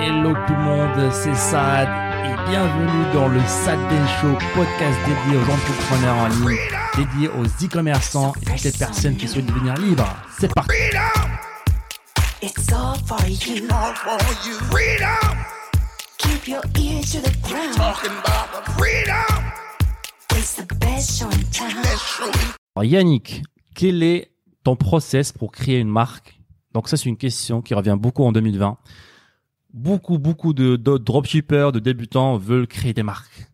Hello tout le monde, c'est Sad et bienvenue dans le Sad Show, podcast dédié aux entrepreneurs en ligne, dédié aux e-commerçants et toutes les personnes qui souhaitent devenir libres. C'est parti. It's all for you. all for you. Freedom, Keep your ears to the ground. talking about the freedom. It's the best show in town. Show. Alors Yannick, quel est ton process pour créer une marque? Donc ça c'est une question qui revient beaucoup en 2020. Beaucoup beaucoup de, de dropshippers, de débutants veulent créer des marques.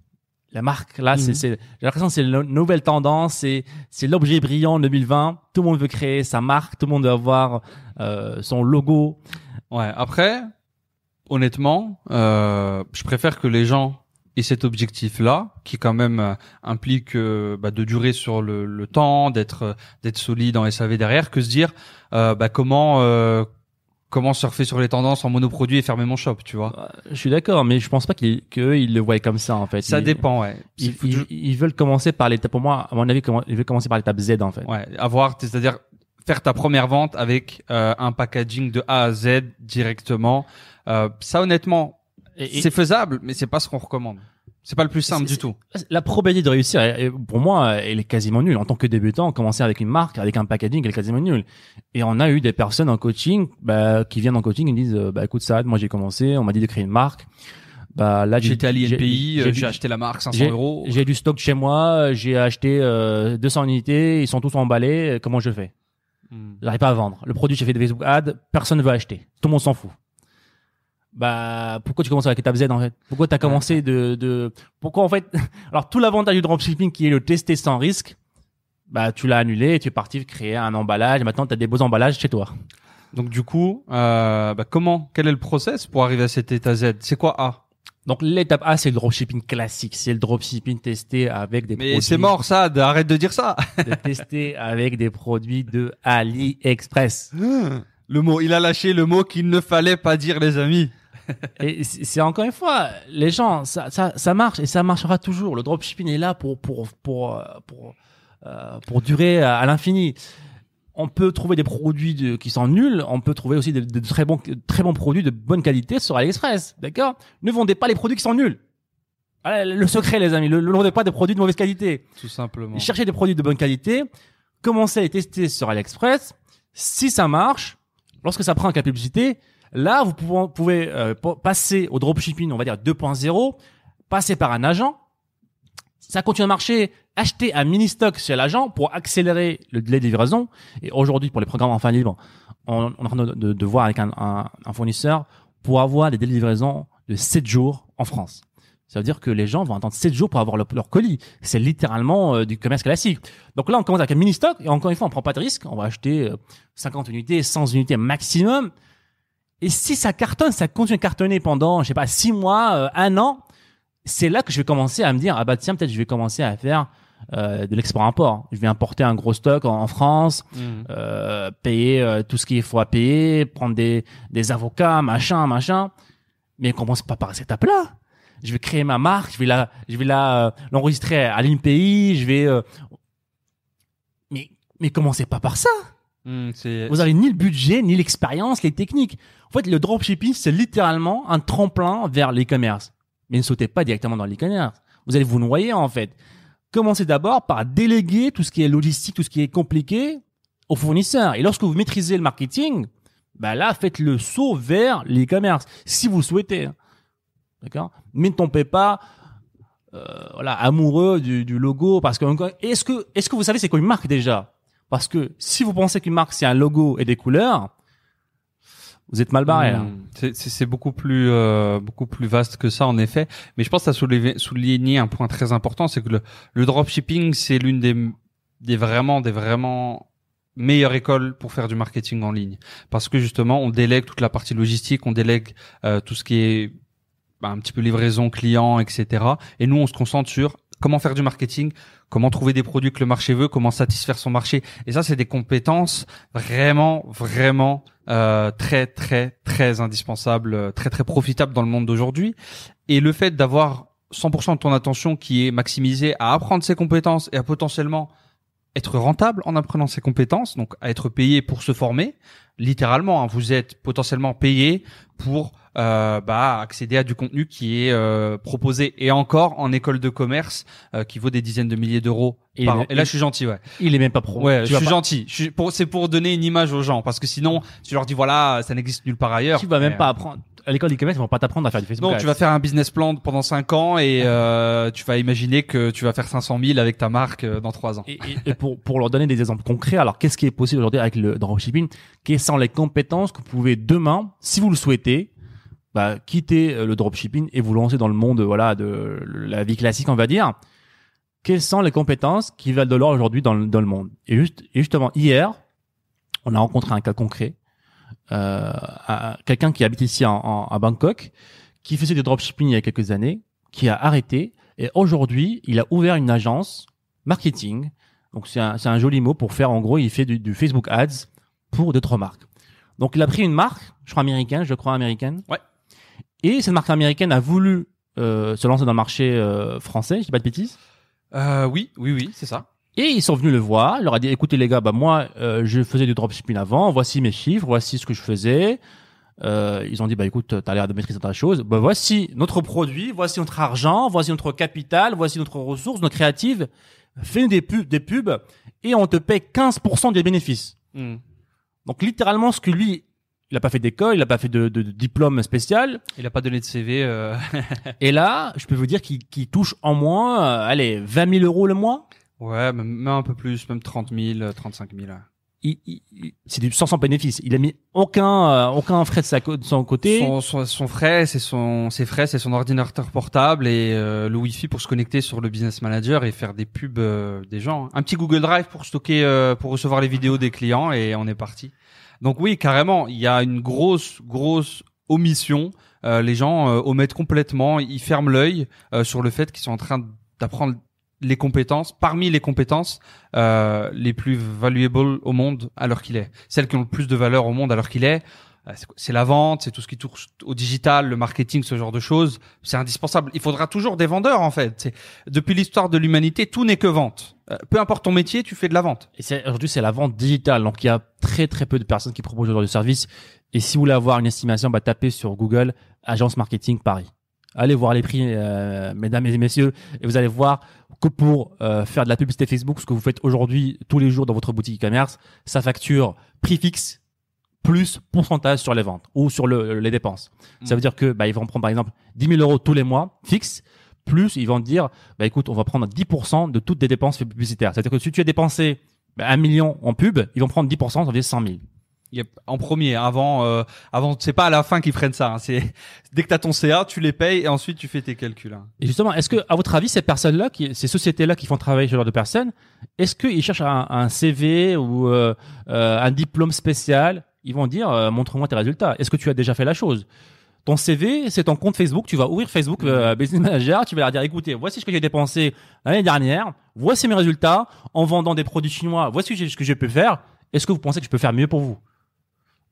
La marque là, c'est c'est j'ai l'impression que c'est la nouvelle tendance, c'est c'est l'objet brillant en 2020. Tout le monde veut créer sa marque, tout le monde veut avoir euh, son logo. Ouais. Après, honnêtement, euh, je préfère que les gens aient cet objectif-là, qui quand même euh, implique euh, bah, de durer sur le, le temps, d'être euh, d'être solide en SAV derrière, que se dire euh, bah, comment euh, comment surfer sur les tendances en monoproduit et fermer mon shop, tu vois. Je suis d'accord, mais je pense pas qu'ils qu'eux, ils le voient comme ça en fait. Ça Ils- dépend, ouais. Ils, ils- veulent commencer par l'étape. Pour moi, à mon avis, ils veulent commencer par l'étape Z en fait. Ouais, avoir, c'est-à-dire faire ta première vente avec euh, un packaging de A à Z directement. Euh, ça, honnêtement, c'est faisable, mais c'est pas ce qu'on recommande. C'est pas le plus simple du tout. La probabilité de réussir, pour moi, elle est quasiment nulle. En tant que débutant, commencer avec une marque, avec un packaging, elle est quasiment nulle. Et on a eu des personnes en coaching bah, qui viennent en coaching et disent euh, bah, écoute, ça, moi j'ai commencé, on m'a dit de créer une marque. Bah, là, j'ai- J'étais à l'INPI, j'ai- euh, acheté la marque 500 j'ai- euros. J'ai du stock chez moi, j'ai acheté euh, 200 unités, ils sont tous emballés. Comment je fais? Hmm. J'arrive pas à vendre. Le produit, j'ai fait des Facebook ads, personne ne veut acheter. Tout le monde s'en fout. Bah, pourquoi tu commences avec étape Z en fait? Pourquoi tu as commencé de, de, pourquoi en fait Alors tout l'avantage du dropshipping qui est le tester sans risque, bah tu l'as annulé et tu es parti créer un emballage. Et maintenant, tu as des beaux emballages chez toi. Donc du coup, euh, bah, comment Quel est le process pour arriver à cet état Z? C'est quoi A? Donc l'étape A, c'est le dropshipping classique. C'est le dropshipping testé avec des Mais produits. c'est mort ça, arrête de dire ça. de tester avec des produits de AliExpress. Le mot, il a lâché le mot qu'il ne fallait pas dire, les amis. Et c'est encore une fois, les gens, ça, ça, ça marche et ça marchera toujours. Le dropshipping est là pour pour pour euh, pour euh, pour durer à, à l'infini. On peut trouver des produits de- qui sont nuls. On peut trouver aussi de, de très bons très bons produits de bonne qualité sur AliExpress. D'accord? Ne vendez pas les produits qui sont nuls. Voilà, le secret, les amis, ne ne vendez pas des produits de mauvaise qualité. Tout simplement. Cherchez des produits de bonne qualité, commencez à les tester sur AliExpress. Si ça marche, lorsque ça prend avec la publicité, là, vous pouvez, euh, passer au dropshipping, on va dire 2.0, passer par un agent. Ça continue à marcher. Acheter un mini stock chez l'agent pour accélérer le délai de livraison. Et aujourd'hui, pour les programmes en fin libre, on, on est en train de, de- voir avec un, un- un fournisseur pour avoir des délais de livraison de 7 jours en France. Ça veut dire que les gens vont attendre 7 jours pour avoir leur, colis. C'est littéralement euh, du commerce classique. Donc là, on commence avec un mini stock et encore une fois, on prend pas de risque. On va acheter euh, 50 unités, 100 unités maximum. Et si ça cartonne, ça continue de cartonner pendant, je sais pas, 6 mois, euh, un an, c'est là que je vais commencer à me dire, ah bah tiens, peut-être je vais commencer à faire euh, de l'export-import. Je vais importer un gros stock en, en France, Hmm. euh, payer tout ce qu'il faut à payer, prendre des, des avocats, machin, machin. Mais on commence pas par cette étape-là. Je vais créer ma marque, je vais la, je vais la, euh, l'enregistrer à l'INPI, je vais, euh, mais, mais commencez pas par ça. Hmm, Vous avez ni le budget, ni l'expérience, les techniques. En fait, le dropshipping, c'est littéralement un tremplin vers l'e-commerce. Mais ne sautez pas directement dans l'e-commerce. Vous allez vous noyer, en fait. Commencez d'abord par déléguer tout ce qui est logistique, tout ce qui est compliqué aux fournisseurs. Et lorsque vous maîtrisez le marketing, bah là, faites le saut vers l'e-commerce, si vous le souhaitez. D'accord? Mais ne tombez pas euh, voilà, amoureux du, du logo, parce que est-ce que, est-ce que vous savez c'est quoi une marque déjà? Parce que si vous pensez qu'une marque c'est un logo et des couleurs, vous êtes mal barré. Hmm. C'est- beaucoup plus euh, beaucoup plus vaste que ça en effet. Mais je pense que tu souligné un point très important, c'est que le, le dropshipping c'est l'une des des vraiment des vraiment meilleures écoles pour faire du marketing en ligne parce que justement on délègue toute la partie logistique, on délègue euh, tout ce qui est bah, un petit peu livraison client, etc. Et nous on se concentre sur comment faire du marketing, comment trouver des produits que le marché veut, comment satisfaire son marché. Et ça, c'est des compétences vraiment, vraiment euh, très, très, très indispensables, euh, très, très profitables dans le monde d'aujourd'hui. Et le fait d'avoir 100% de ton attention qui est maximisée à apprendre ces compétences et à potentiellement être rentable en apprenant ces compétences, donc à être payé pour se former. Littéralement, hein, vous êtes potentiellement payé pour euh, bah accéder à du contenu qui est euh, proposé et encore en école de commerce euh, qui vaut des dizaines de milliers d'euros. Et par il- an. Et là, je suis gentil, ouais. Il est même pas pro. Ouais, Tu je suis pas- gentil. Je suis pour, c'est pour donner une image aux gens, parce que sinon, tu leur dis voilà, ça n'existe nulle part ailleurs. Tu vas même Mais, pas euh, apprendre. À l'école d'e-commerce, ils vont pas t'apprendre à faire du Facebook. Non, tu vas faire un business plan pendant 5 ans et euh, tu vas imaginer que tu vas faire 500 000 avec ta marque euh, dans 3 ans. Et, et- et pour, pour leur donner des exemples concrets, alors qu'est-ce qui est possible aujourd'hui avec le dropshipping Quelles sont les compétences que vous pouvez demain, si vous le souhaitez, bah, quitter euh, le dropshipping et vous lancer dans le monde voilà de la vie classique, on va dire Quelles sont les compétences qui valent de l'or aujourd'hui dans, dans le monde? Et, juste, et justement, hier, on a rencontré un cas concret, euh, un- quelqu'un qui habite ici en, en- à Bangkok, qui faisait du dropshipping il y a quelques années, qui a arrêté et aujourd'hui, il a ouvert une agence marketing. Donc c'est un, un joli mot pour faire en gros, il fait du, du Facebook Ads pour d'autres marques. Donc il a pris une marque, je crois américaine, je crois américaine? Ouais. Et cette marque américaine a voulu euh, se lancer dans le marché euh, français, je dis pas de bêtises. Euh, oui, oui, oui, c'est ça. Et ils sont venus le voir, il leur a dit écoutez les gars, bah moi je faisais du dropshipping avant, voici mes chiffres, voici ce que je faisais. Ils ont dit bah écoute, t'as l'air de maîtriser ta chose. Bah voici notre produit, voici notre argent, voici notre capital, voici notre ressource, notre créative. Fais-nous des pubs, des pubs et on te paie 15% des bénéfices. Hmm. Donc littéralement ce que lui, il a pas fait d'école, il a pas fait de, de- de diplôme spécial. Il a pas donné de CV. Euh... Et là, je peux vous dire qu'il touche en moins, euh, allez, 20 000 euros le mois. ouais, même, un peu plus, même 30 000, euh, 35 000. ouais. il, il- il- c'est du sans sans bénéfice. Il a mis aucun euh, aucun frais de, sa, de son côté. Son, son, son frais, c'est son, ses frais, c'est son ordinateur portable et euh, le Wi-Fi pour se connecter sur le Business Manager et faire des pubs euh, des gens. Un petit Google Drive pour stocker, pour recevoir les vidéos des clients et on est parti. Donc oui, carrément, il y a une grosse, grosse omission. Euh, les gens euh, omettent complètement, ils ferment l'œil euh, sur le fait qu'ils sont en train d'apprendre les compétences, parmi les compétences euh, les plus valuables au monde à l'heure qu'il est, celles qui ont le plus de valeur au monde à l'heure qu'il est. Euh, c'est la vente, c'est tout ce qui touche au digital, le marketing, ce genre de choses. C'est indispensable. Il faudra toujours des vendeurs en fait. Depuis l'histoire de l'humanité, tout n'est que vente. Euh, peu importe ton métier, tu fais de la vente. Et aujourd'hui, c'est la vente digitale. Donc, il y a très, très peu de personnes qui proposent ce genre de service. Et si vous voulez avoir une estimation, bah, tapez sur Google Agence Marketing Paris. Allez voir les prix, euh, mesdames et messieurs, et vous allez voir que pour euh, faire de la publicité Facebook, ce que vous faites aujourd'hui tous les jours dans votre boutique e-commerce, ça facture prix fixe plus pourcentage sur les ventes ou sur le, les dépenses. Ça veut dire que bah, ils vont prendre par exemple 10 000 euros tous les mois fixe, plus ils vont dire bah écoute on va prendre 10% de toutes tes dépenses publicitaires. C'est-à-dire que si tu as dépensé bah, un million en pub, ils vont prendre 10%, ça veut dire 100 000. Il y a- en premier, avant, euh, avant, c'est pas à la fin qu'ils prennent ça. hein. C'est dès que t'as ton CA, tu les payes et ensuite tu fais tes calculs. hein. Et justement, est-ce que, à votre avis, ces personnes-là, qui, ces sociétés-là qui font travailler ce genre de personnes, est-ce qu'ils cherchent un, un CV ou euh, euh, un diplôme spécial? Ils vont dire, euh, montre-moi tes résultats. Est-ce que tu as déjà fait la chose? Ton CV, c'est ton compte Facebook. Tu vas ouvrir Facebook euh, Business Manager. Tu vas leur dire, écoutez, voici ce que j'ai dépensé l'année dernière. Voici mes résultats en vendant des produits chinois. Voici ce que j'ai pu faire. Est-ce que vous pensez que je peux faire mieux pour vous?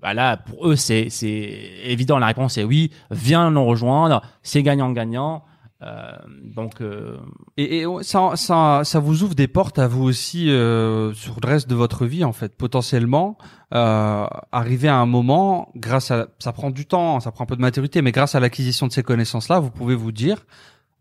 Bah là, pour eux, c'est c'est évident. La réponse est oui. Viens nous rejoindre. C'est gagnant-gagnant. Euh, donc, euh, Et, et ça, ça, ça vous ouvre des portes à vous aussi euh, sur le reste de votre vie en fait. Potentiellement, euh, arriver à un moment, grâce à, ça prend du temps, ça prend un peu de maturité, mais grâce à l'acquisition de ces connaissances-là, vous pouvez vous dire,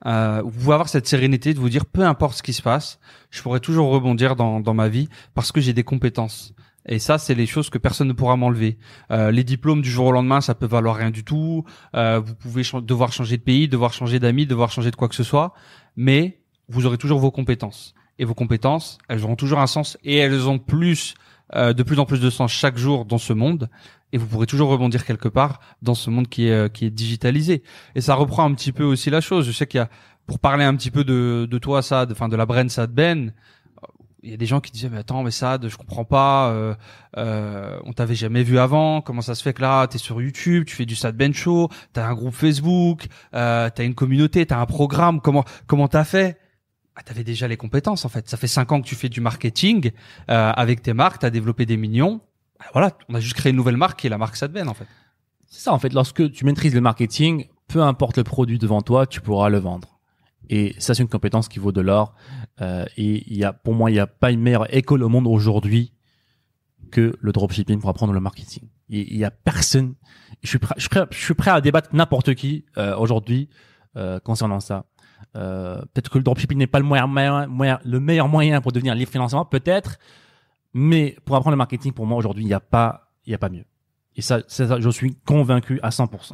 euh, vous pouvez avoir cette sérénité de vous dire, peu importe ce qui se passe, je pourrais toujours rebondir dans, dans ma vie parce que j'ai des compétences. Et ça, c'est les choses que personne ne pourra m'enlever. Euh, les diplômes du jour au lendemain, ça peut valoir rien du tout. Euh, vous pouvez devoir changer de pays, devoir changer d'amis, devoir changer de quoi que ce soit, mais vous aurez toujours vos compétences. Et vos compétences, elles auront toujours un sens et elles ont plus, euh, de plus en plus de sens chaque jour dans ce monde. Et vous pourrez toujours rebondir quelque part dans ce monde qui est euh, qui est digitalisé. Et ça reprend un petit peu aussi la chose. Je sais qu'il y a, pour parler un petit peu de de toi, ça, enfin de la Bren Sad Ben, il y a des gens qui disaient mais attends mais Sad je comprends pas euh, euh, on t'avait jamais vu avant comment ça se fait que là t'es sur YouTube tu fais du Sad Ben Show t'as un groupe Facebook euh, t'as une communauté t'as un programme comment comment t'as fait? Ah, t'avais déjà les compétences en fait ça fait cinq ans que tu fais du marketing euh, avec tes marques t'as développé des millions Ah, voilà on a juste créé une nouvelle marque qui est la marque Sad Ben en fait c'est ça en fait. Lorsque tu maîtrises le marketing, peu importe le produit devant toi, tu pourras le vendre. Et ça, c'est une compétence qui vaut de l'or. Euh, et il y a, pour moi, il n'y a pas une meilleure école au monde aujourd'hui que le dropshipping pour apprendre le marketing. Il, il y a personne. Je suis prêt, je suis prêt, à débattre n'importe qui euh, aujourd'hui euh, concernant ça. Peut-être que le dropshipping n'est pas le moyen, moyen- le meilleur moyen pour devenir libre financièrement, peut-être. Mais pour apprendre le marketing, pour moi aujourd'hui, il n'y a pas, a pas mieux. Et ça, je suis convaincu à 100%.